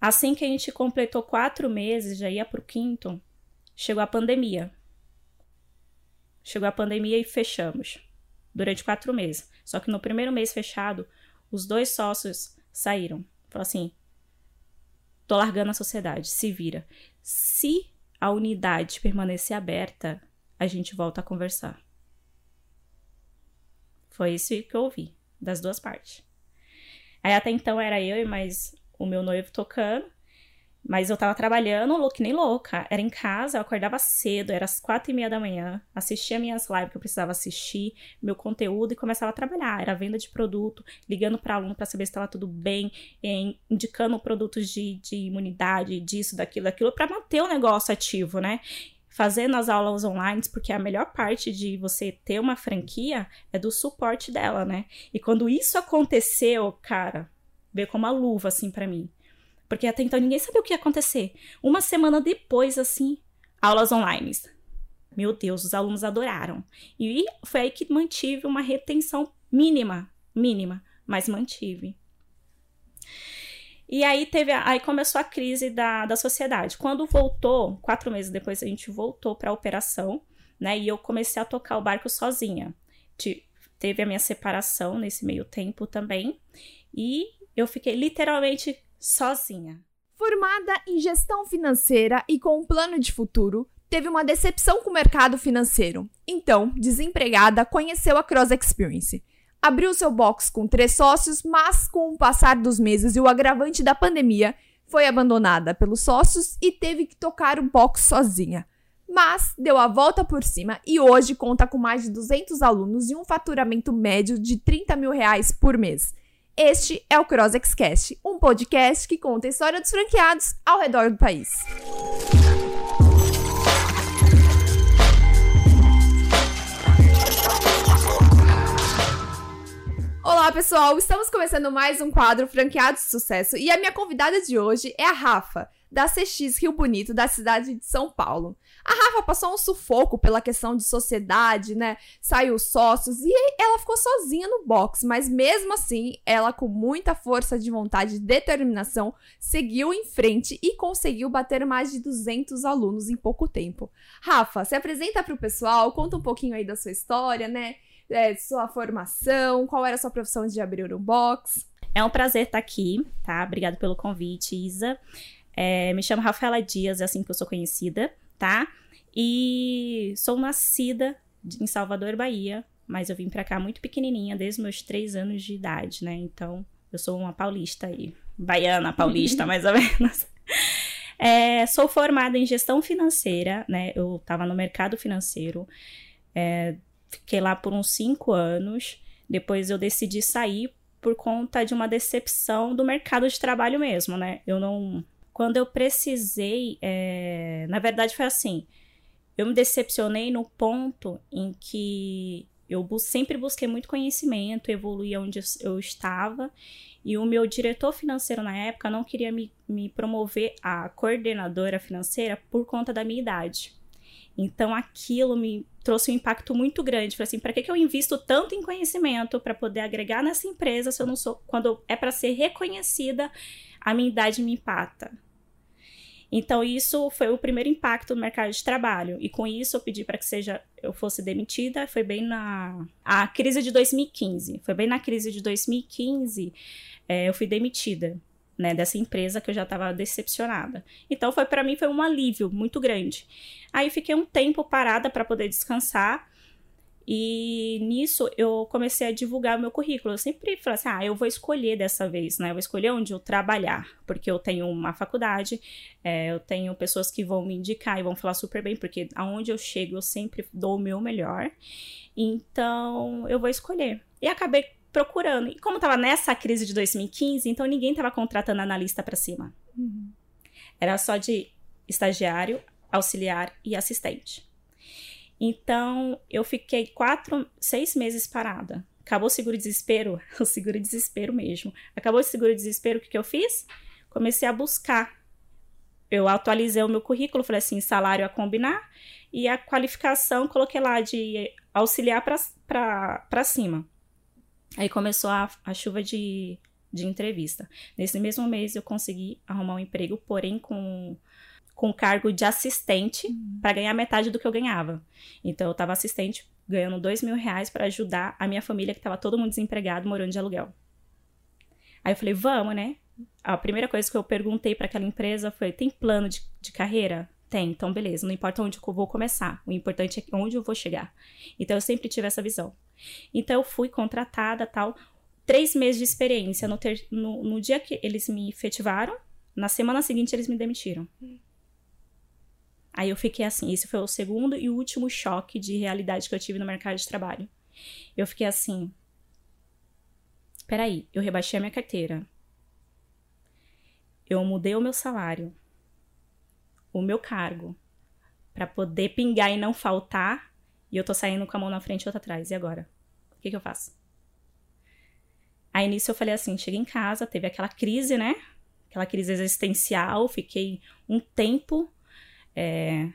Assim que a gente completou quatro meses, já ia pro quinto, chegou a pandemia. Chegou a pandemia e fechamos durante quatro meses. Só que no primeiro mês fechado, os dois sócios saíram. Falaram assim: tô largando a sociedade, se vira. Se a unidade permanecer aberta, a gente volta a conversar. Foi isso que eu ouvi, das duas partes. Aí até então era eu e mais o meu noivo tocando. Mas eu tava trabalhando louco, nem louca. Era em casa, eu acordava cedo, era às quatro e meia da manhã, assistia minhas lives que eu precisava assistir, meu conteúdo e começava a trabalhar. Era venda de produto, ligando para aluno para saber se estava tudo bem, indicando produtos de, de imunidade, disso, daquilo, daquilo, para manter o negócio ativo, né? Fazendo as aulas online, porque a melhor parte de você ter uma franquia é do suporte dela, né? E quando isso aconteceu, cara, veio como uma luva assim para mim porque até então ninguém sabia o que ia acontecer. Uma semana depois, assim, aulas online. Meu Deus, os alunos adoraram. E foi aí que mantive uma retenção mínima, mínima, mas mantive. E aí teve, aí começou a crise da, da sociedade. Quando voltou, quatro meses depois a gente voltou para a operação, né? E eu comecei a tocar o barco sozinha. teve a minha separação nesse meio tempo também. E eu fiquei literalmente sozinha. Formada em gestão financeira e com um plano de futuro, teve uma decepção com o mercado financeiro. Então, desempregada, conheceu a Cross Experience. Abriu seu box com três sócios, mas com o passar dos meses e o agravante da pandemia, foi abandonada pelos sócios e teve que tocar o box sozinha. Mas deu a volta por cima e hoje conta com mais de 200 alunos e um faturamento médio de 30 mil reais por mês. Este é o CrossXcast, um podcast que conta a história dos franqueados ao redor do país. Olá, pessoal! Estamos começando mais um quadro Franqueados de Sucesso e a minha convidada de hoje é a Rafa, da CX Rio Bonito, da cidade de São Paulo. A Rafa passou um sufoco pela questão de sociedade, né? Saiu sócios e ela ficou sozinha no box, mas mesmo assim, ela com muita força de vontade e determinação, seguiu em frente e conseguiu bater mais de 200 alunos em pouco tempo. Rafa, se apresenta para o pessoal, conta um pouquinho aí da sua história, né? É, sua formação, qual era a sua profissão de abrir um box. É um prazer estar aqui, tá? Obrigada pelo convite, Isa. É, me chamo Rafaela Dias, é assim que eu sou conhecida, tá? E sou nascida em Salvador, Bahia, mas eu vim para cá muito pequenininha, desde meus três anos de idade, né? Então, eu sou uma paulista aí, baiana paulista, mais ou menos. É, sou formada em gestão financeira, né? Eu estava no mercado financeiro, é, fiquei lá por uns cinco anos. Depois eu decidi sair por conta de uma decepção do mercado de trabalho mesmo, né? Eu não quando eu precisei, é... na verdade foi assim, eu me decepcionei no ponto em que eu sempre busquei muito conhecimento, evoluí onde eu estava, e o meu diretor financeiro na época não queria me, me promover a coordenadora financeira por conta da minha idade. Então aquilo me trouxe um impacto muito grande. Falei assim, para que, que eu invisto tanto em conhecimento para poder agregar nessa empresa se eu não sou. Quando é para ser reconhecida, a minha idade me impacta. Então, isso foi o primeiro impacto no mercado de trabalho. E com isso, eu pedi para que seja eu fosse demitida. Foi bem na a crise de 2015. Foi bem na crise de 2015 é, eu fui demitida. Né, dessa empresa que eu já estava decepcionada. Então foi para mim foi um alívio muito grande. Aí fiquei um tempo parada para poder descansar e nisso eu comecei a divulgar o meu currículo. Eu sempre falei assim: ah, eu vou escolher dessa vez, né? Eu vou escolher onde eu trabalhar, porque eu tenho uma faculdade, é, eu tenho pessoas que vão me indicar e vão falar super bem, porque aonde eu chego eu sempre dou o meu melhor. Então eu vou escolher. E acabei procurando. E como tava nessa crise de 2015, então ninguém tava contratando analista para cima. Uhum. Era só de estagiário, auxiliar e assistente. Então, eu fiquei quatro, seis meses parada. Acabou o seguro-desespero, o seguro-desespero mesmo. Acabou o seguro-desespero, o que, que eu fiz? Comecei a buscar. Eu atualizei o meu currículo, falei assim, salário a combinar, e a qualificação coloquei lá de auxiliar para cima. Aí começou a, a chuva de de entrevista. Nesse mesmo mês eu consegui arrumar um emprego, porém com com cargo de assistente uhum. para ganhar metade do que eu ganhava. Então eu estava assistente ganhando dois mil reais para ajudar a minha família que estava todo mundo desempregado morando de aluguel. Aí eu falei, vamos, né? A primeira coisa que eu perguntei para aquela empresa foi: tem plano de, de carreira? Tem, então beleza, não importa onde eu vou começar, o importante é onde eu vou chegar. Então eu sempre tive essa visão. Então eu fui contratada, tal, três meses de experiência. No, ter, no, no dia que eles me efetivaram, na semana seguinte eles me demitiram. Aí eu fiquei assim, esse foi o segundo e último choque de realidade que eu tive no mercado de trabalho. Eu fiquei assim, peraí, eu rebaixei a minha carteira. Eu mudei o meu salário o meu cargo para poder pingar e não faltar, e eu tô saindo com a mão na frente e outra atrás. E agora? O que, que eu faço? Aí nisso eu falei assim: cheguei em casa, teve aquela crise, né? Aquela crise existencial, fiquei um tempo é,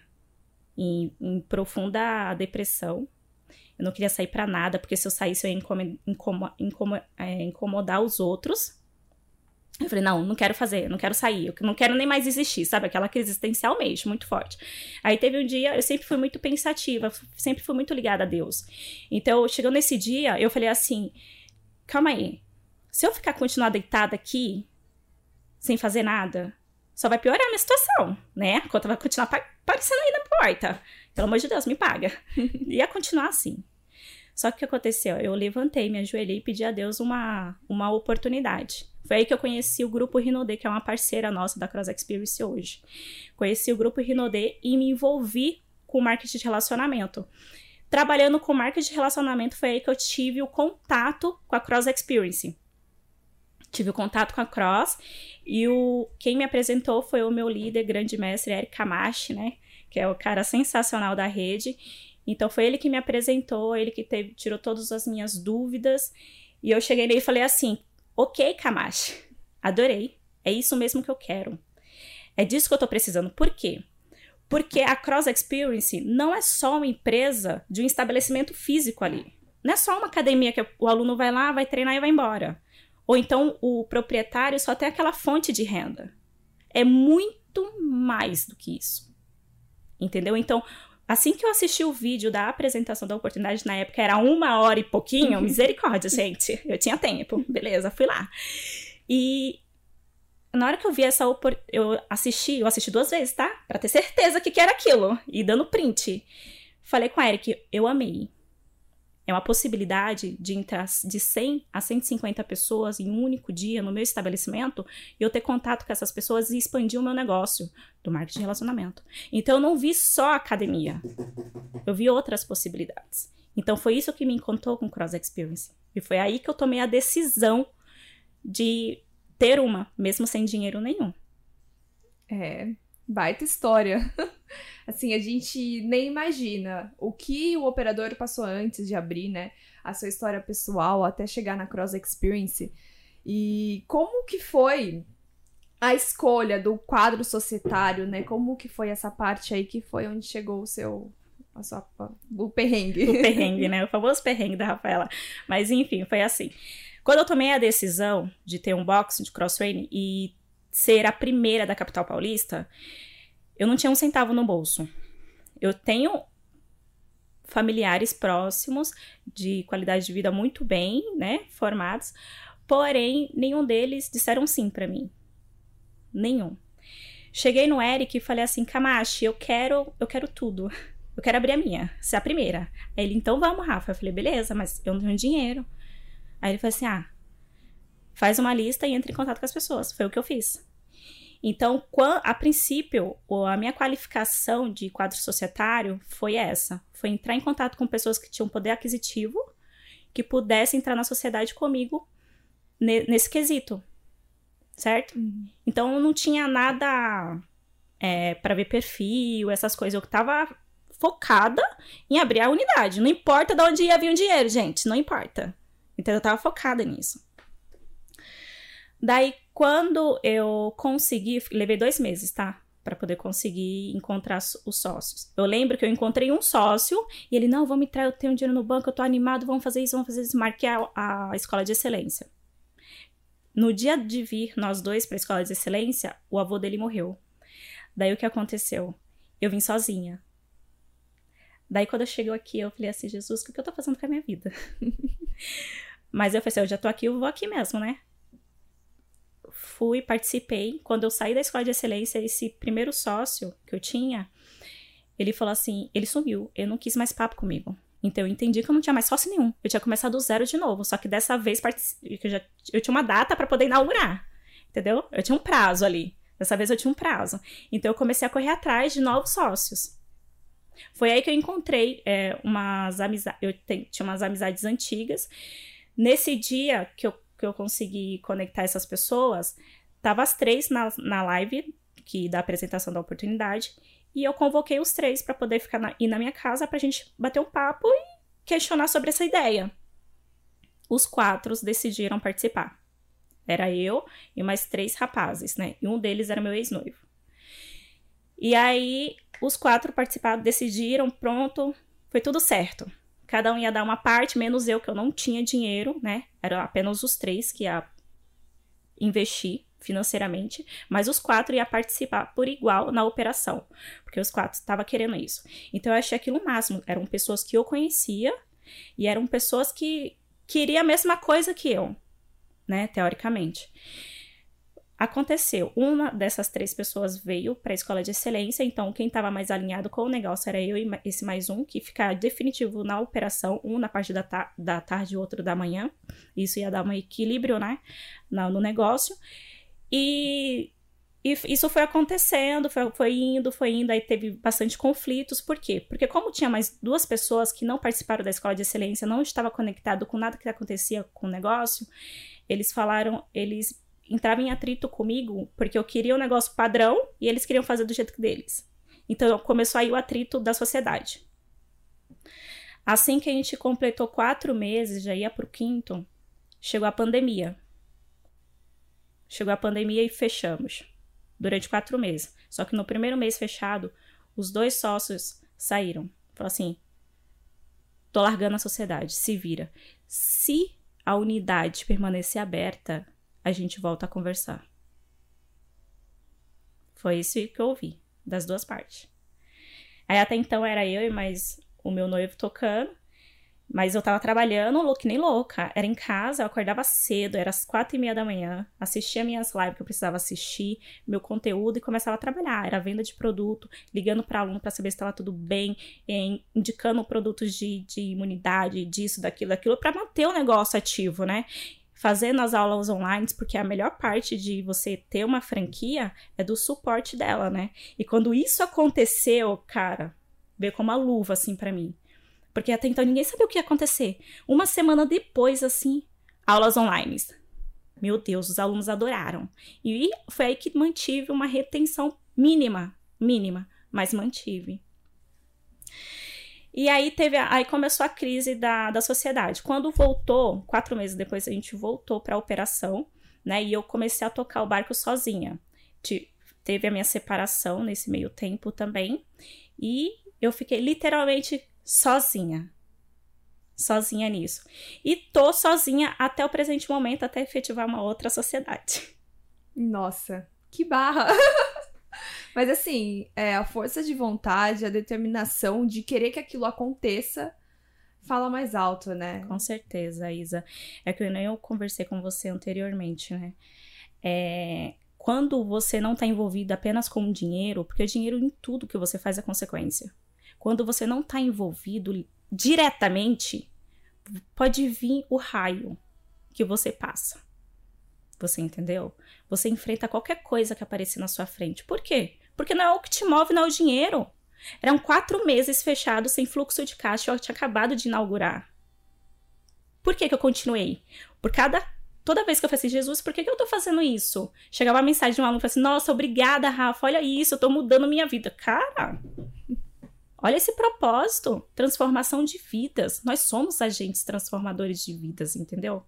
em, em, profunda depressão. Eu não queria sair para nada, porque se eu saísse eu ia é, incomodar os outros. Eu falei, não, não quero fazer, não quero sair, eu não quero nem mais existir, sabe? Aquela crise existencial mesmo, muito forte. Aí teve um dia, eu sempre fui muito pensativa, sempre fui muito ligada a Deus. Então, chegando nesse dia, eu falei assim: calma aí, se eu ficar continuar deitada aqui, sem fazer nada, só vai piorar a minha situação, né? A conta vai continuar aparecendo aí na porta. Pelo amor de Deus, me paga. Ia continuar assim. Só que o que aconteceu? Eu levantei, me ajoelhei e pedi a Deus uma, uma oportunidade. Foi aí que eu conheci o grupo Rinode, que é uma parceira nossa da Cross Experience hoje. Conheci o grupo Rinode e me envolvi com marketing de relacionamento. Trabalhando com marketing de relacionamento foi aí que eu tive o contato com a Cross Experience. Tive contato com a Cross e o quem me apresentou foi o meu líder, grande mestre Eric Kamashi, né? Que é o cara sensacional da rede. Então foi ele que me apresentou, ele que teve, tirou todas as minhas dúvidas. E eu cheguei nele e falei assim: Ok, Kamashi, adorei. É isso mesmo que eu quero. É disso que eu tô precisando. Por quê? Porque a Cross Experience não é só uma empresa de um estabelecimento físico ali. Não é só uma academia que o aluno vai lá, vai treinar e vai embora. Ou então o proprietário só tem aquela fonte de renda. É muito mais do que isso. Entendeu? Então, Assim que eu assisti o vídeo da apresentação da oportunidade, na época era uma hora e pouquinho, misericórdia, gente. Eu tinha tempo, beleza, fui lá. E na hora que eu vi essa oportunidade, eu assisti, eu assisti duas vezes, tá? Pra ter certeza que, que era aquilo. E dando print. Falei com a Eric, eu amei. É uma possibilidade de entrar de 100 a 150 pessoas em um único dia no meu estabelecimento e eu ter contato com essas pessoas e expandir o meu negócio do marketing de relacionamento. Então eu não vi só academia, eu vi outras possibilidades. Então foi isso que me encantou com Cross Experience. E foi aí que eu tomei a decisão de ter uma, mesmo sem dinheiro nenhum. É, baita história. assim, a gente nem imagina o que o operador passou antes de abrir, né, a sua história pessoal até chegar na Cross Experience. E como que foi a escolha do quadro societário, né? Como que foi essa parte aí que foi onde chegou o seu a sua, o perrengue. O perrengue, né? O famoso perrengue da Rafaela. Mas enfim, foi assim. Quando eu tomei a decisão de ter um box de cross training e ser a primeira da capital paulista, eu não tinha um centavo no bolso. Eu tenho familiares próximos de qualidade de vida muito bem, né, formados, porém nenhum deles disseram sim para mim. Nenhum. Cheguei no Eric e falei assim: "Camachi, eu quero, eu quero tudo. Eu quero abrir a minha, ser a primeira". Aí ele: "Então vamos, Rafa". Eu falei: "Beleza, mas eu não tenho dinheiro". Aí ele falou assim: "Ah, faz uma lista e entre em contato com as pessoas". Foi o que eu fiz. Então, a princípio, a minha qualificação de quadro societário foi essa: foi entrar em contato com pessoas que tinham poder aquisitivo, que pudessem entrar na sociedade comigo nesse quesito, certo? Uhum. Então, não tinha nada é, para ver perfil, essas coisas. Eu tava focada em abrir a unidade. Não importa de onde ia vir o dinheiro, gente, não importa. Então, eu tava focada nisso. Daí, quando eu consegui, levei dois meses, tá? Para poder conseguir encontrar os sócios. Eu lembro que eu encontrei um sócio e ele, não, vamos entrar, eu tenho dinheiro no banco, eu tô animado, vamos fazer isso, vamos fazer isso. Marquei a, a escola de excelência. no dia de vir nós dois para a escola de excelência, o avô dele morreu. Daí o que aconteceu? Eu vim sozinha. Daí quando eu chego aqui, eu falei assim, Jesus, o que eu tô fazendo com a minha vida? Mas eu falei assim, eu já tô aqui, eu vou aqui mesmo, né? Fui, participei. Quando eu saí da escola de excelência, esse primeiro sócio que eu tinha, ele falou assim, ele sumiu, ele não quis mais papo comigo. Então eu entendi que eu não tinha mais sócio nenhum. Eu tinha começado do zero de novo. Só que dessa vez eu, já, eu tinha uma data para poder inaugurar. Entendeu? Eu tinha um prazo ali. Dessa vez eu tinha um prazo. Então eu comecei a correr atrás de novos sócios. Foi aí que eu encontrei é, umas amizades. Eu tinha umas amizades antigas. Nesse dia que eu, que eu consegui conectar essas pessoas, tava as três na, na live que da apresentação da oportunidade. E eu convoquei os três para poder ficar na, ir na minha casa pra gente bater um papo e questionar sobre essa ideia. Os quatro decidiram participar. Era eu e mais três rapazes, né? E um deles era meu ex-noivo. E aí, os quatro participaram, decidiram, pronto, foi tudo certo. Cada um ia dar uma parte, menos eu, que eu não tinha dinheiro, né? Eram apenas os três que ia investir financeiramente, mas os quatro iam participar por igual na operação, porque os quatro estavam querendo isso. Então eu achei aquilo o máximo. Eram pessoas que eu conhecia e eram pessoas que queriam a mesma coisa que eu, né, teoricamente. Aconteceu, uma dessas três pessoas veio para a escola de excelência, então quem estava mais alinhado com o negócio era eu e esse mais um, que ficar definitivo na operação, um na parte da, ta da tarde e outro da manhã. Isso ia dar um equilíbrio, né, no, no negócio. E, e isso foi acontecendo, foi, foi indo, foi indo, aí teve bastante conflitos. Por quê? Porque como tinha mais duas pessoas que não participaram da escola de excelência, não estava conectado com nada que acontecia com o negócio, eles falaram, eles entravam em atrito comigo porque eu queria o um negócio padrão e eles queriam fazer do jeito deles. Então começou aí o atrito da sociedade. Assim que a gente completou quatro meses, já ia pro quinto, chegou a pandemia. Chegou a pandemia e fechamos. Durante quatro meses. Só que no primeiro mês fechado, os dois sócios saíram. Falaram assim: tô largando a sociedade, se vira. Se a unidade permanecer aberta, a gente volta a conversar. Foi isso que eu ouvi, das duas partes. Aí até então era eu e mais o meu noivo tocando. Mas eu tava trabalhando louco, nem louca. Era em casa, eu acordava cedo, era às quatro e meia da manhã, assistia minhas lives que eu precisava assistir, meu conteúdo e começava a trabalhar. Era venda de produto, ligando para aluno para saber se estava tudo bem, indicando produtos de, de imunidade, disso, daquilo, daquilo, para manter o negócio ativo, né? Fazendo as aulas online, porque a melhor parte de você ter uma franquia é do suporte dela, né? E quando isso aconteceu, cara, veio como uma luva assim para mim porque até então ninguém sabia o que ia acontecer. Uma semana depois, assim, aulas online. Meu Deus, os alunos adoraram. E foi aí que mantive uma retenção mínima, mínima, mas mantive. E aí teve, aí começou a crise da, da sociedade. Quando voltou, quatro meses depois a gente voltou para a operação, né? E eu comecei a tocar o barco sozinha. teve a minha separação nesse meio tempo também. E eu fiquei literalmente sozinha. Sozinha nisso. E tô sozinha até o presente momento, até efetivar uma outra sociedade. Nossa, que barra! Mas assim, é, a força de vontade, a determinação de querer que aquilo aconteça fala mais alto, né? Com certeza, Isa. É que nem eu conversei com você anteriormente, né? É, quando você não está envolvido apenas com o dinheiro, porque o dinheiro em tudo que você faz é consequência. Quando você não está envolvido diretamente, pode vir o raio que você passa. Você entendeu? Você enfrenta qualquer coisa que aparecer na sua frente. Por quê? Porque não é o que te move, não é o dinheiro. Eram quatro meses fechados sem fluxo de caixa, eu tinha acabado de inaugurar. Por que, que eu continuei? Por cada. Toda vez que eu falei assim, Jesus, por que, que eu tô fazendo isso? Chegava a mensagem de um aluno e assim: Nossa, obrigada, Rafa, olha isso, eu tô mudando minha vida. Cara, Olha esse propósito, transformação de vidas. Nós somos agentes transformadores de vidas, entendeu?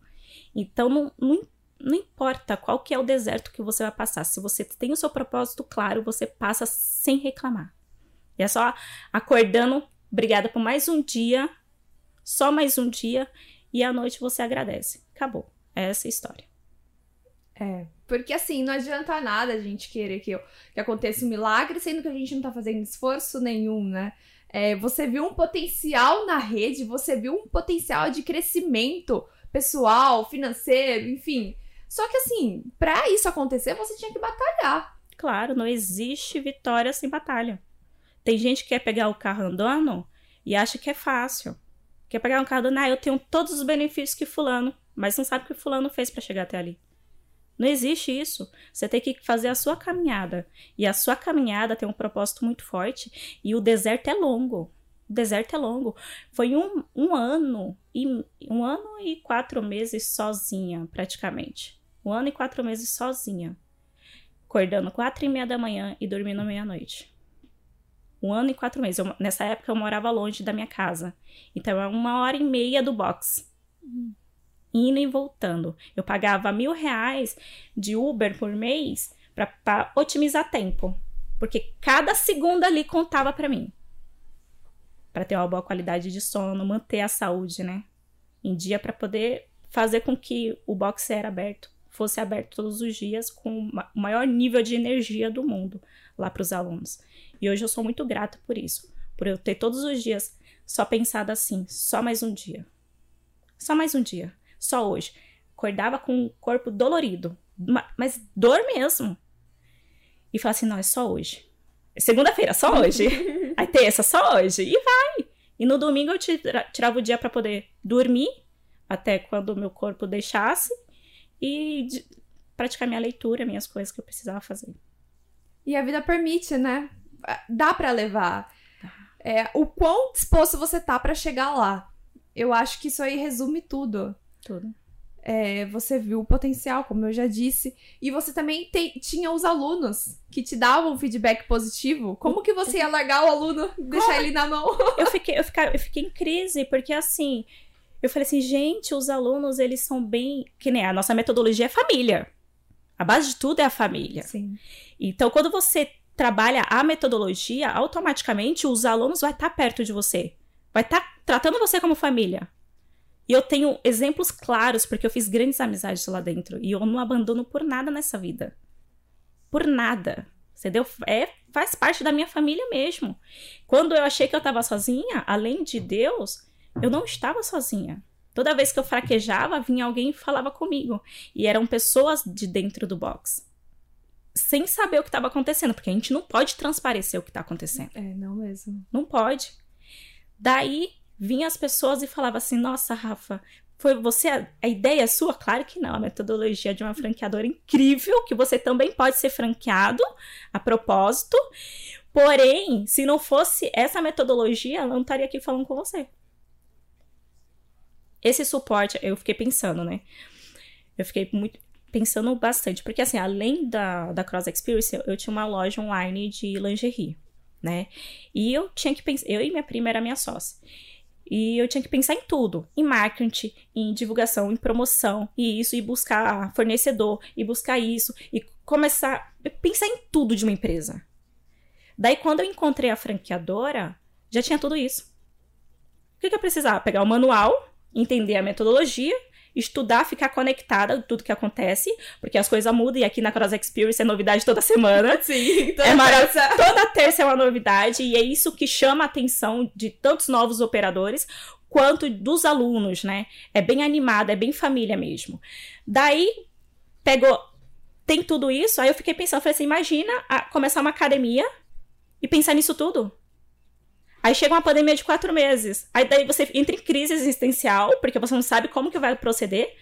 Então não, não, não importa qual que é o deserto que você vai passar. Se você tem o seu propósito claro, você passa sem reclamar. E é só acordando, obrigada por mais um dia, só mais um dia, e à noite você agradece. Acabou. É essa a história. É, porque assim, não adianta nada a gente querer que, que aconteça um milagre, sendo que a gente não tá fazendo esforço nenhum, né? É, você viu um potencial na rede, você viu um potencial de crescimento pessoal, financeiro, enfim. Só que assim, para isso acontecer, você tinha que batalhar. Claro, não existe vitória sem batalha. Tem gente que quer pegar o carro andando e acha que é fácil. Quer pegar um carro andando, ah, eu tenho todos os benefícios que fulano, mas não sabe o que fulano fez para chegar até ali. Não existe isso. Você tem que fazer a sua caminhada. E a sua caminhada tem um propósito muito forte. E o deserto é longo. O deserto é longo. Foi um, um ano e um ano e quatro meses sozinha, praticamente. Um ano e quatro meses sozinha. Acordando quatro e meia da manhã e dormindo meia-noite. Um ano e quatro meses. Eu, nessa época eu morava longe da minha casa. Então é uma hora e meia do box indo e voltando. Eu pagava mil reais de Uber por mês para otimizar tempo. Porque cada segundo ali contava para mim. Para ter uma boa qualidade de sono, manter a saúde, né? Em dia para poder fazer com que o box era aberto, fosse aberto todos os dias com o maior nível de energia do mundo lá para os alunos. E hoje eu sou muito grata por isso, por eu ter todos os dias só pensado assim, só mais um dia. Só mais um dia só hoje. Acordava com o corpo dolorido, mas dor mesmo. E falava assim: não, é só hoje. Segunda-feira, só hoje. Aí terça, só hoje. E vai. E no domingo eu tirava o dia para poder dormir, até quando o meu corpo deixasse, e praticar minha leitura, minhas coisas que eu precisava fazer. E a vida permite, né? Dá para levar. É, o quão disposto você tá para chegar lá. Eu acho que isso aí resume tudo. Tudo. É, você viu o potencial, como eu já disse. E você também te, tinha os alunos que te davam feedback positivo. Como que você ia largar o aluno, deixar ele na mão? Eu fiquei, eu, fiquei, eu fiquei em crise, porque assim, eu falei assim, gente, os alunos, eles são bem. Que nem a nossa metodologia é família. A base de tudo é a família. Sim. Então, quando você trabalha a metodologia, automaticamente os alunos vão estar perto de você. Vai estar tratando você como família. E eu tenho exemplos claros, porque eu fiz grandes amizades lá dentro. E eu não abandono por nada nessa vida. Por nada. Entendeu? É, faz parte da minha família mesmo. Quando eu achei que eu estava sozinha, além de Deus, eu não estava sozinha. Toda vez que eu fraquejava, vinha alguém e falava comigo. E eram pessoas de dentro do box. Sem saber o que estava acontecendo, porque a gente não pode transparecer o que está acontecendo. É, não mesmo. Não pode. Daí vinha as pessoas e falava assim: Nossa, Rafa, foi você a, a, ideia é sua? Claro que não. A metodologia de uma franqueadora incrível, que você também pode ser franqueado a propósito. Porém, se não fosse essa metodologia, ela não estaria aqui falando com você. Esse suporte, eu fiquei pensando, né? Eu fiquei muito pensando bastante, porque assim, além da, da Cross Experience, eu tinha uma loja online de lingerie, né? E eu tinha que pensar, eu e minha prima era minha sócia. E eu tinha que pensar em tudo, em marketing, em divulgação, em promoção, e isso, e buscar fornecedor, e buscar isso, e começar pensar em tudo de uma empresa. Daí, quando eu encontrei a franqueadora, já tinha tudo isso. O que, que eu precisava? Pegar o manual, entender a metodologia estudar, ficar conectada tudo que acontece, porque as coisas mudam e aqui na Cross Experience é novidade toda semana. Sim, toda é terça. Toda terça é uma novidade e é isso que chama a atenção de tantos novos operadores quanto dos alunos, né? É bem animada, é bem família mesmo. Daí pegou tem tudo isso, aí eu fiquei pensando, falei assim, imagina a, começar uma academia e pensar nisso tudo. Aí chega uma pandemia de quatro meses. Aí daí você entra em crise existencial, porque você não sabe como que vai proceder.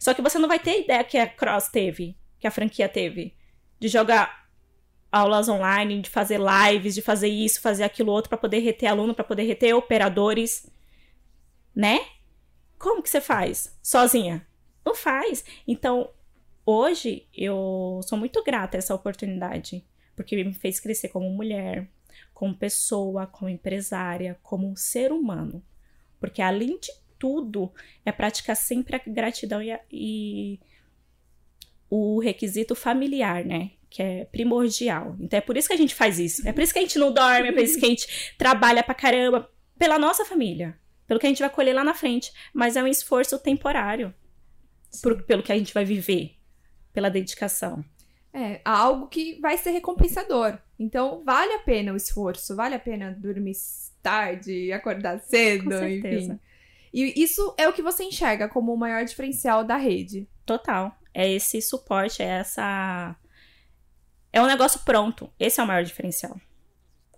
Só que você não vai ter ideia que a Cross teve, que a franquia teve. De jogar aulas online, de fazer lives, de fazer isso, fazer aquilo outro para poder reter aluno, para poder reter operadores, né? Como que você faz? Sozinha? Não faz. Então, hoje eu sou muito grata a essa oportunidade, porque me fez crescer como mulher, como pessoa, como empresária, como um ser humano. Porque além de tudo, é praticar sempre a gratidão e, a, e o requisito familiar, né? Que é primordial. Então é por isso que a gente faz isso. É por isso que a gente não dorme, é por isso que a gente trabalha pra caramba pela nossa família. Pelo que a gente vai colher lá na frente. Mas é um esforço temporário. Por, pelo que a gente vai viver. pela dedicação. É, algo que vai ser recompensador. Então, vale a pena o esforço, vale a pena dormir tarde, acordar cedo, Com certeza. enfim. E isso é o que você enxerga como o maior diferencial da rede. Total. É esse suporte, é essa. É um negócio pronto. Esse é o maior diferencial.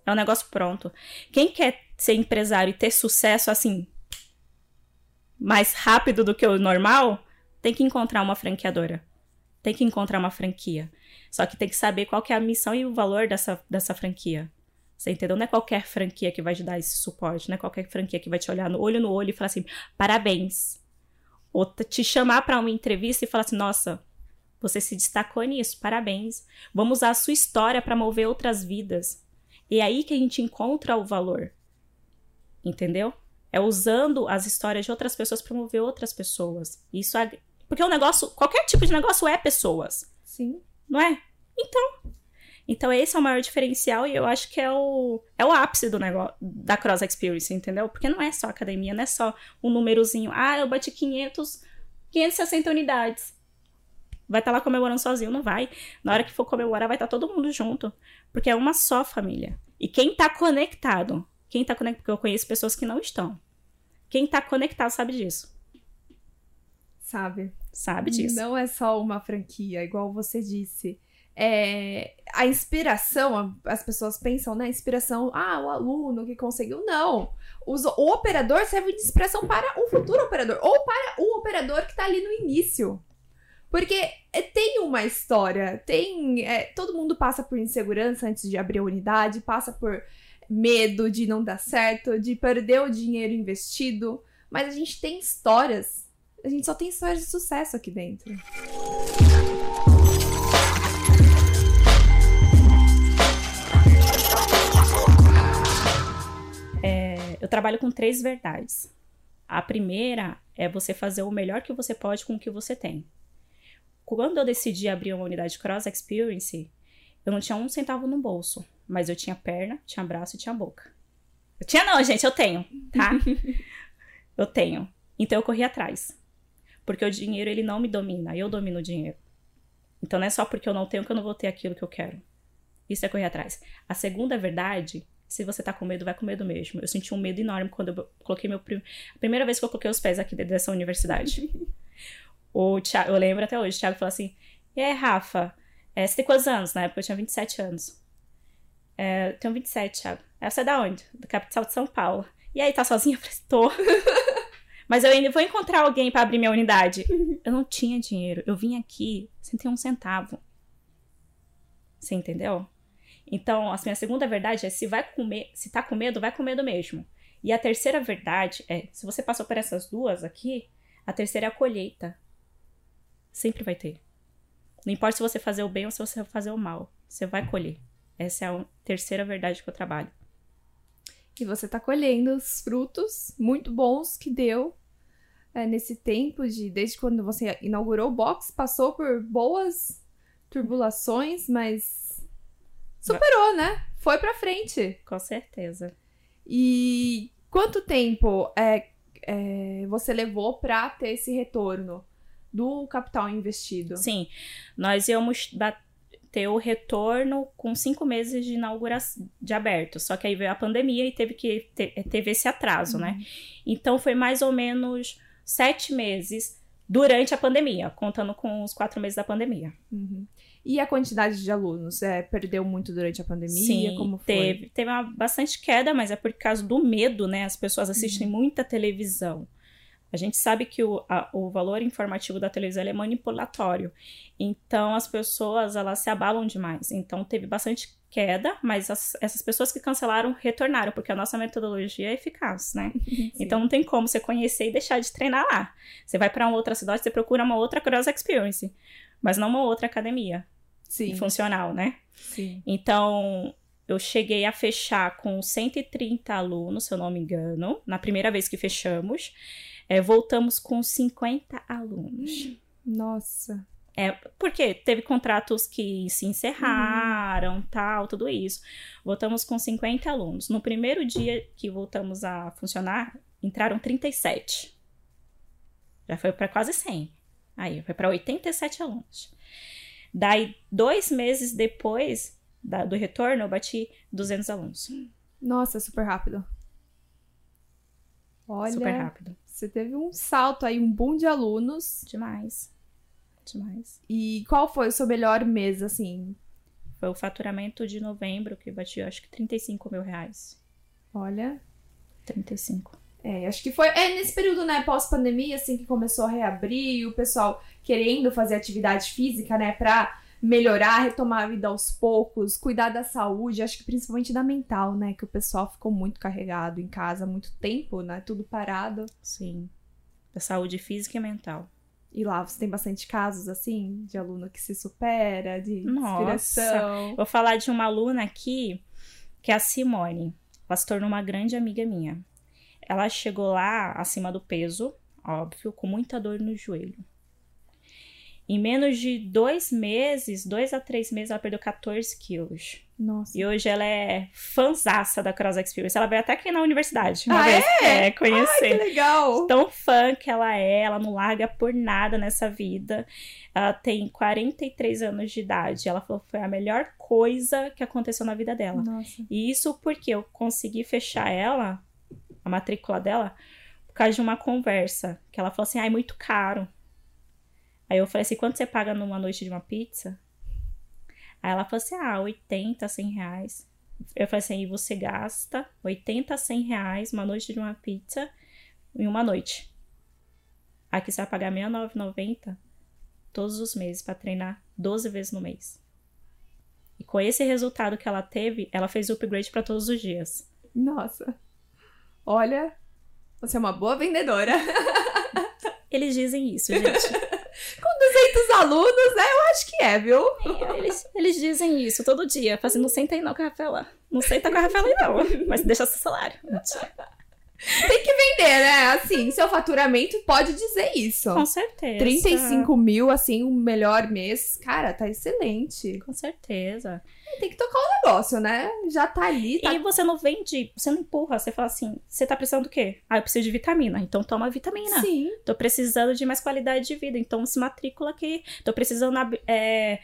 É um negócio pronto. Quem quer ser empresário e ter sucesso assim, mais rápido do que o normal, tem que encontrar uma franqueadora. Tem que encontrar uma franquia. Só que tem que saber qual que é a missão e o valor dessa, dessa franquia. Você entendeu? Não é qualquer franquia que vai te dar esse suporte, não é qualquer franquia que vai te olhar no olho no olho e falar assim: parabéns. Ou te chamar para uma entrevista e falar assim: nossa, você se destacou nisso, parabéns. Vamos usar a sua história para mover outras vidas. E é aí que a gente encontra o valor. Entendeu? É usando as histórias de outras pessoas para mover outras pessoas. Isso é... Porque o negócio, qualquer tipo de negócio é pessoas, Sim. Não é? Então, então esse é o maior diferencial e eu acho que é o, é o ápice do negócio da Cross Experience, entendeu? Porque não é só academia, não é só um númerozinho. Ah, eu bati 500, 560 unidades. Vai estar lá comemorando sozinho, não vai. Na hora que for comemorar, vai estar todo mundo junto. Porque é uma só família. E quem tá conectado, quem tá conectado, porque eu conheço pessoas que não estão. Quem tá conectado sabe disso. Sabe? Sabe disso. Não é só uma franquia, igual você disse. É, a inspiração, as pessoas pensam, né? Inspiração, ah, o aluno que conseguiu. Não. Os- o operador serve de inspiração para o futuro operador, ou para o operador que está ali no início. Porque é, tem uma história, tem. é, todo mundo passa por insegurança antes de abrir a unidade, passa por medo de não dar certo, de perder o dinheiro investido. Mas a gente tem histórias. A gente só tem histórias de sucesso aqui dentro. Eu trabalho com três verdades. A primeira é você fazer o melhor que você pode com o que você tem. Quando eu decidi abrir uma unidade Cross Experience, eu não tinha um centavo no bolso, mas eu tinha perna, tinha braço e tinha boca. Eu tinha não, gente, eu tenho, tá? eu tenho. Então eu corri atrás. Porque o dinheiro ele não me domina, eu domino o dinheiro. Então não é só porque eu não tenho que eu não vou ter aquilo que eu quero. Isso é correr atrás. A segunda verdade se você tá com medo, vai com medo mesmo. Eu senti um medo enorme quando eu coloquei meu. Prim... A primeira vez que eu coloquei os pés aqui dentro dessa universidade. o Thiago, eu lembro até hoje, o Thiago falou assim: E aí, Rafa, é, você tem quantos anos? Na época eu tinha 27 anos. É, eu tenho 27, Thiago. É, você é da onde? Da capital de São Paulo. E aí, tá sozinha? Eu falei: Tô. Mas eu ainda vou encontrar alguém para abrir minha unidade. Eu não tinha dinheiro. Eu vim aqui sem ter um centavo. Você entendeu? Então, a minha segunda verdade é se vai com me... se tá com medo, vai com medo mesmo. E a terceira verdade é, se você passou por essas duas aqui, a terceira é a colheita. Sempre vai ter. Não importa se você fazer o bem ou se você fazer o mal, você vai colher. Essa é a terceira verdade que eu trabalho. E você tá colhendo os frutos muito bons que deu é, nesse tempo de desde quando você inaugurou o box, passou por boas turbulações, mas superou, né? Foi pra frente. Com certeza. E quanto tempo é, é, você levou pra ter esse retorno do capital investido? Sim, nós íamos ter o retorno com cinco meses de inauguração de aberto. Só que aí veio a pandemia e teve que ter, teve esse atraso, uhum. né? Então foi mais ou menos sete meses durante a pandemia, contando com os quatro meses da pandemia. Uhum. E a quantidade de alunos? É, perdeu muito durante a pandemia? Sim, Como foi? teve. Teve uma bastante queda, mas é por causa do medo, né? As pessoas assistem uhum. muita televisão. A gente sabe que o, a, o valor informativo da televisão é manipulatório. Então, as pessoas, elas se abalam demais. Então, teve bastante queda, mas as, essas pessoas que cancelaram retornaram, porque a nossa metodologia é eficaz, né? então, não tem como você conhecer e deixar de treinar lá. Você vai para uma outra cidade, você procura uma outra Cross Experience, mas não uma outra academia. Sim. funcional, né? Sim. Então, eu cheguei a fechar com 130 alunos, se eu não me engano, na primeira vez que fechamos. É, voltamos com 50 alunos. Nossa. É, porque teve contratos que se encerraram, uhum. tal, tudo isso. Voltamos com 50 alunos. No primeiro dia que voltamos a funcionar, entraram 37. Já foi para quase 100. Aí, foi para 87 alunos. Daí, dois meses depois da- do retorno, eu bati 200 alunos. Nossa, super rápido. Olha, Super rápido. Você teve um salto aí, um boom de alunos. Demais. Demais. E qual foi o seu melhor mês, assim? Foi o faturamento de novembro que bati, eu acho que 35 mil reais. Olha, 35. É, acho que foi é nesse período, né, pós-pandemia, assim, que começou a reabrir, o pessoal querendo fazer atividade física, né, pra melhorar, retomar a vida aos poucos, cuidar da saúde, acho que principalmente da mental, né, que o pessoal ficou muito carregado em casa há muito tempo, né, tudo parado. Sim. Da saúde física e mental. E lá você tem bastante casos, assim, de aluno que se supera, de Nossa. inspiração. Vou falar de uma aluna aqui, que é a Simone. Ela se tornou uma grande amiga minha. Ela chegou lá acima do peso, óbvio, com muita dor no joelho. Em menos de dois meses, dois a três meses, ela perdeu 14 quilos. Nossa. E hoje ela é fanzaça da Cross Experience. Ela veio até aqui na universidade. Uma Ah, vez. é? É, conhecer Que legal! tão fã que ela é, ela não larga por nada nessa vida. Ela tem 43 anos de idade. Ela falou que foi a melhor coisa que aconteceu na vida dela. Nossa. E isso porque eu consegui fechar ela, a matrícula dela, por causa de uma conversa. Que ela falou assim: ah, é muito caro. Aí eu falei assim: quanto você paga numa noite de uma pizza? Aí ela falou assim: ah, 80, 100 reais. Eu falei assim: e você gasta 80, 100 reais uma noite de uma pizza em uma noite. Aqui você vai pagar R$ 69,90 todos os meses para treinar 12 vezes no mês. E com esse resultado que ela teve, ela fez o upgrade para todos os dias. Nossa. Olha, você é uma boa vendedora. Eles dizem isso, gente. 200 alunos, né? Eu acho que é, viu? eles, eles dizem isso todo dia. Fazendo, senta aí não com a Rafaela. Não senta com a Rafaela não. Mas deixa seu salário. Mentira. Tem que vender, né? Assim, seu faturamento pode dizer isso. Com certeza. 35 mil, assim, o melhor mês. Cara, tá excelente. Com certeza. Tem que tocar o negócio, né? Já tá ali, tá E você não vende, você não empurra. Você fala assim, você tá precisando do quê? Ah, eu preciso de vitamina. Então toma vitamina. Sim. Tô precisando de mais qualidade de vida, então se matricula aqui. Tô precisando é,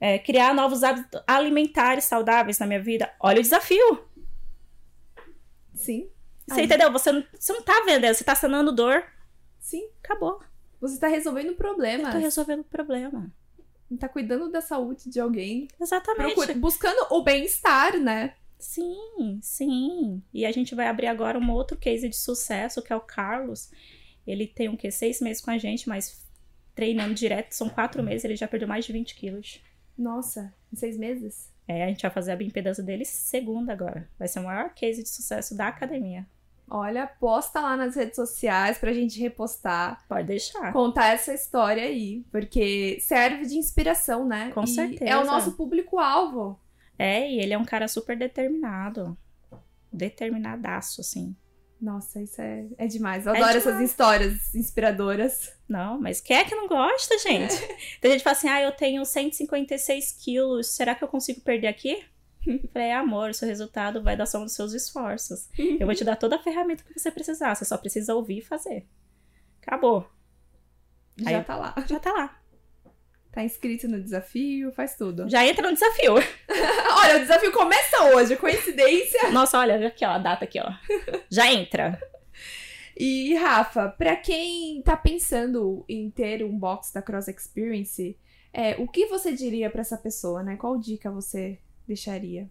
é, criar novos hábitos alimentares saudáveis na minha vida. Olha o desafio. Sim. Você entendeu? Você não, você não tá vendendo, você tá sanando dor. Sim. Acabou. Você tá resolvendo problemas. Tô resolvendo o problema. Tá cuidando da saúde de alguém. Exatamente. Procura- buscando o bem-estar, né? Sim, sim. E a gente vai abrir agora um outro case de sucesso, que é o Carlos. Ele tem o quê? Seis meses com a gente, mas treinando direto, são quatro meses, ele já perdeu mais de 20 quilos. Nossa, em seis meses? É, a gente vai fazer a bioimpedância dele segunda agora. Vai ser o maior case de sucesso da academia. Olha, posta lá nas redes sociais pra gente repostar. Pode deixar. contar essa história aí, porque serve de inspiração, né? Com E certeza. É o nosso público-alvo. É, e ele é um cara super determinado. Determinadaço, assim. Nossa, isso é, é demais. Eu É adoro demais. essas histórias inspiradoras. Não, mas quem é que não gosta, gente? Tem gente que fala assim, ah, eu tenho 156 quilos, será que eu consigo perder aqui? Eu falei, amor, o seu resultado vai da soma dos seus esforços. Eu vou te dar toda a ferramenta que você precisar, você só precisa ouvir e fazer. Acabou. Já Aí- tá lá. Já tá lá. Tá inscrito no desafio, faz tudo. Já entra no desafio. Olha, o desafio começa hoje, coincidência. Nossa, olha, aqui, ó, a data aqui, ó. Já entra. E, Rafa, pra quem tá pensando em ter um box da Cross Experience, é, o que você diria pra essa pessoa, né? Qual dica você deixaria?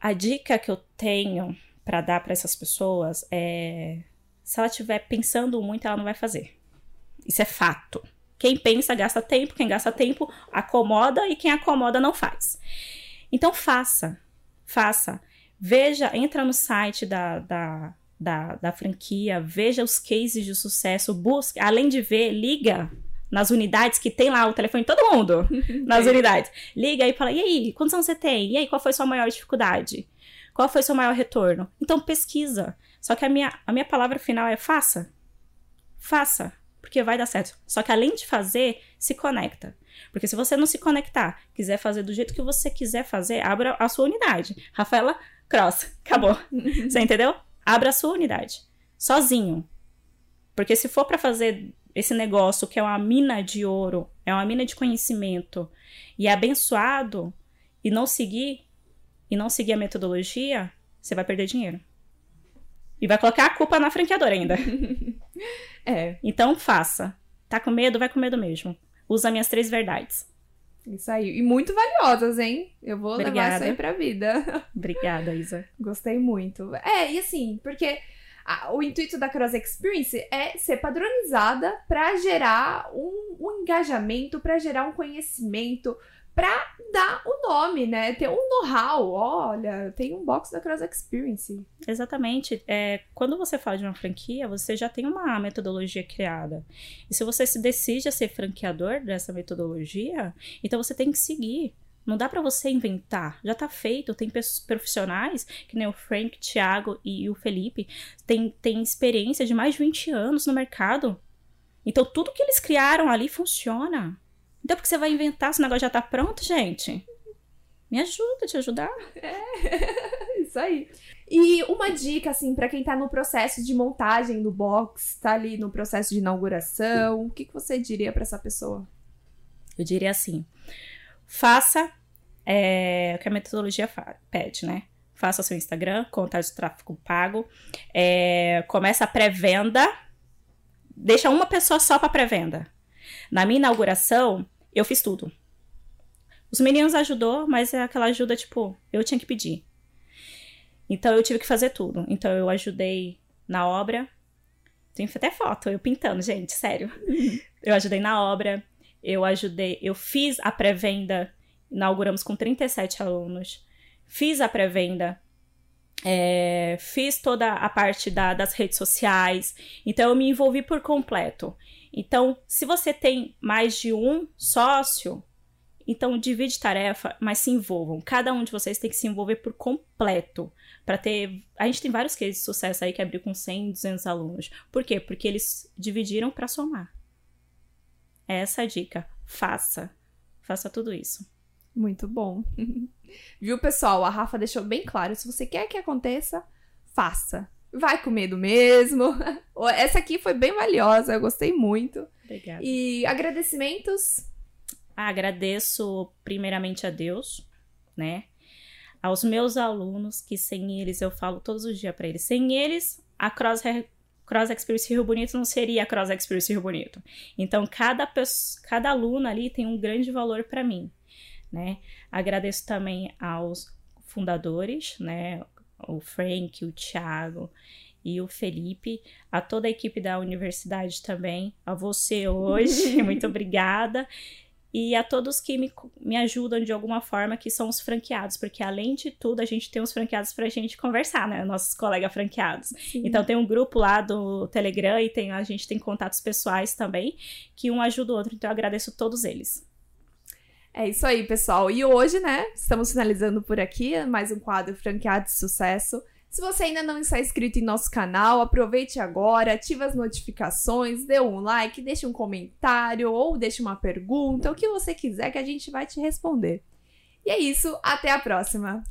A dica que eu tenho pra dar pra essas pessoas é: se ela estiver pensando muito, ela não vai fazer. Isso é fato. Quem pensa gasta tempo, quem gasta tempo acomoda e quem acomoda não faz. Então faça, faça. Veja, entra no site da, da, da, da franquia, veja os cases de sucesso, busque, além de ver, liga nas unidades que tem lá o telefone, todo mundo nas unidades. Liga e fala: e aí, quantos anos você tem? E aí, qual foi sua maior dificuldade? Qual foi seu maior retorno? Então pesquisa. Só que a minha, a minha palavra final é faça. Faça. Porque vai dar certo. Só que além de fazer, se conecta. Porque se você não se conectar, quiser fazer do jeito que você quiser fazer, abra a sua unidade. Rafaela Cross. Acabou. Você entendeu? Abra a sua unidade. Sozinho. Porque se for pra fazer esse negócio que é uma mina de ouro, é uma mina de conhecimento, e é abençoado, e não seguir, e não seguir a metodologia, você vai perder dinheiro. E vai colocar a culpa na franqueadora ainda. É, Então faça. Tá com medo? Vai com medo mesmo. Usa minhas três verdades. isso aí. E muito valiosas, hein? Eu vou levar Obrigada. isso aí pra vida. Obrigada, Isa. Gostei muito. É, e assim, porque a- o intuito da Cross Experience é ser padronizada pra gerar um, um engajamento, pra gerar um conhecimento, pra dar o nome, né? Ter um know-how. Olha, tem um box da Cross Experience. Exatamente. É, quando você fala de uma franquia, você já tem uma metodologia criada. E se você se decide a ser franqueador dessa metodologia, então você tem que seguir. Não dá pra você inventar. Já tá feito. Tem pessoas- profissionais, que nem o Frank, Thiago e o Felipe, tem, tem experiência de mais de 20 anos no mercado. Então tudo que eles criaram ali funciona. Então por que você vai inventar se o negócio já tá pronto, gente? Me ajuda a te ajudar. Isso aí. E uma dica, assim, pra quem tá no processo de montagem do box, tá ali no processo de inauguração, o que, que você diria pra essa pessoa? Eu diria assim: faça é, o que a metodologia pede, né? Faça o seu Instagram, conta de tráfego pago, é, começa a pré-venda, deixa uma pessoa só para pré-venda. Na minha inauguração, eu fiz tudo. Os meninos ajudou, mas é aquela ajuda tipo, eu tinha que pedir. Então eu tive que fazer tudo. Então eu ajudei na obra. Tem até foto, eu pintando, gente, sério. Eu ajudei na obra, eu ajudei, eu fiz a pré-venda, inauguramos com 37 alunos, fiz a pré-venda, é, fiz toda a parte da- das redes sociais, então eu me envolvi por completo. Então, se você tem mais de um sócio, então divide tarefa, mas se envolvam. Cada um de vocês tem que se envolver por completo. Para ter. A gente tem vários cases de sucesso aí que abriu com 100, 200 alunos. Por quê? Porque eles dividiram para somar. Essa é a dica. Faça. Faça tudo isso. Muito bom. Viu, pessoal? A Rafa deixou bem claro. Se você quer que aconteça, faça. Vai com medo mesmo. Essa aqui foi bem valiosa, eu gostei muito. Obrigada. E agradecimentos? Ah, Agradeço primeiramente a Deus, né? Aos meus alunos, que sem eles eu falo todos os dias para eles. Sem eles, a Cross, Cross Experience Rio Bonito não seria a Cross Experience Rio Bonito. Então, cada, cada aluno ali tem um grande valor para mim, né? Agradeço também aos fundadores, né? O Frank, o Thiago e o Felipe, a toda a equipe da universidade também, a você hoje, muito obrigada e a todos que me, me ajudam de alguma forma, que são os franqueados, porque além de tudo, a gente tem os franqueados pra gente conversar, né? Nossos colegas franqueados. Então tem um grupo lá do Telegram e tem, a gente tem contatos pessoais também, que um ajuda o outro, então eu agradeço todos eles. É isso aí, pessoal. E hoje, né, estamos finalizando por aqui mais um quadro franqueado de sucesso. Se você ainda não está inscrito em nosso canal, aproveite agora, ative as notificações, dê um like, deixe um comentário ou deixe uma pergunta, o que você quiser que a gente vai te responder. E é isso, até a próxima.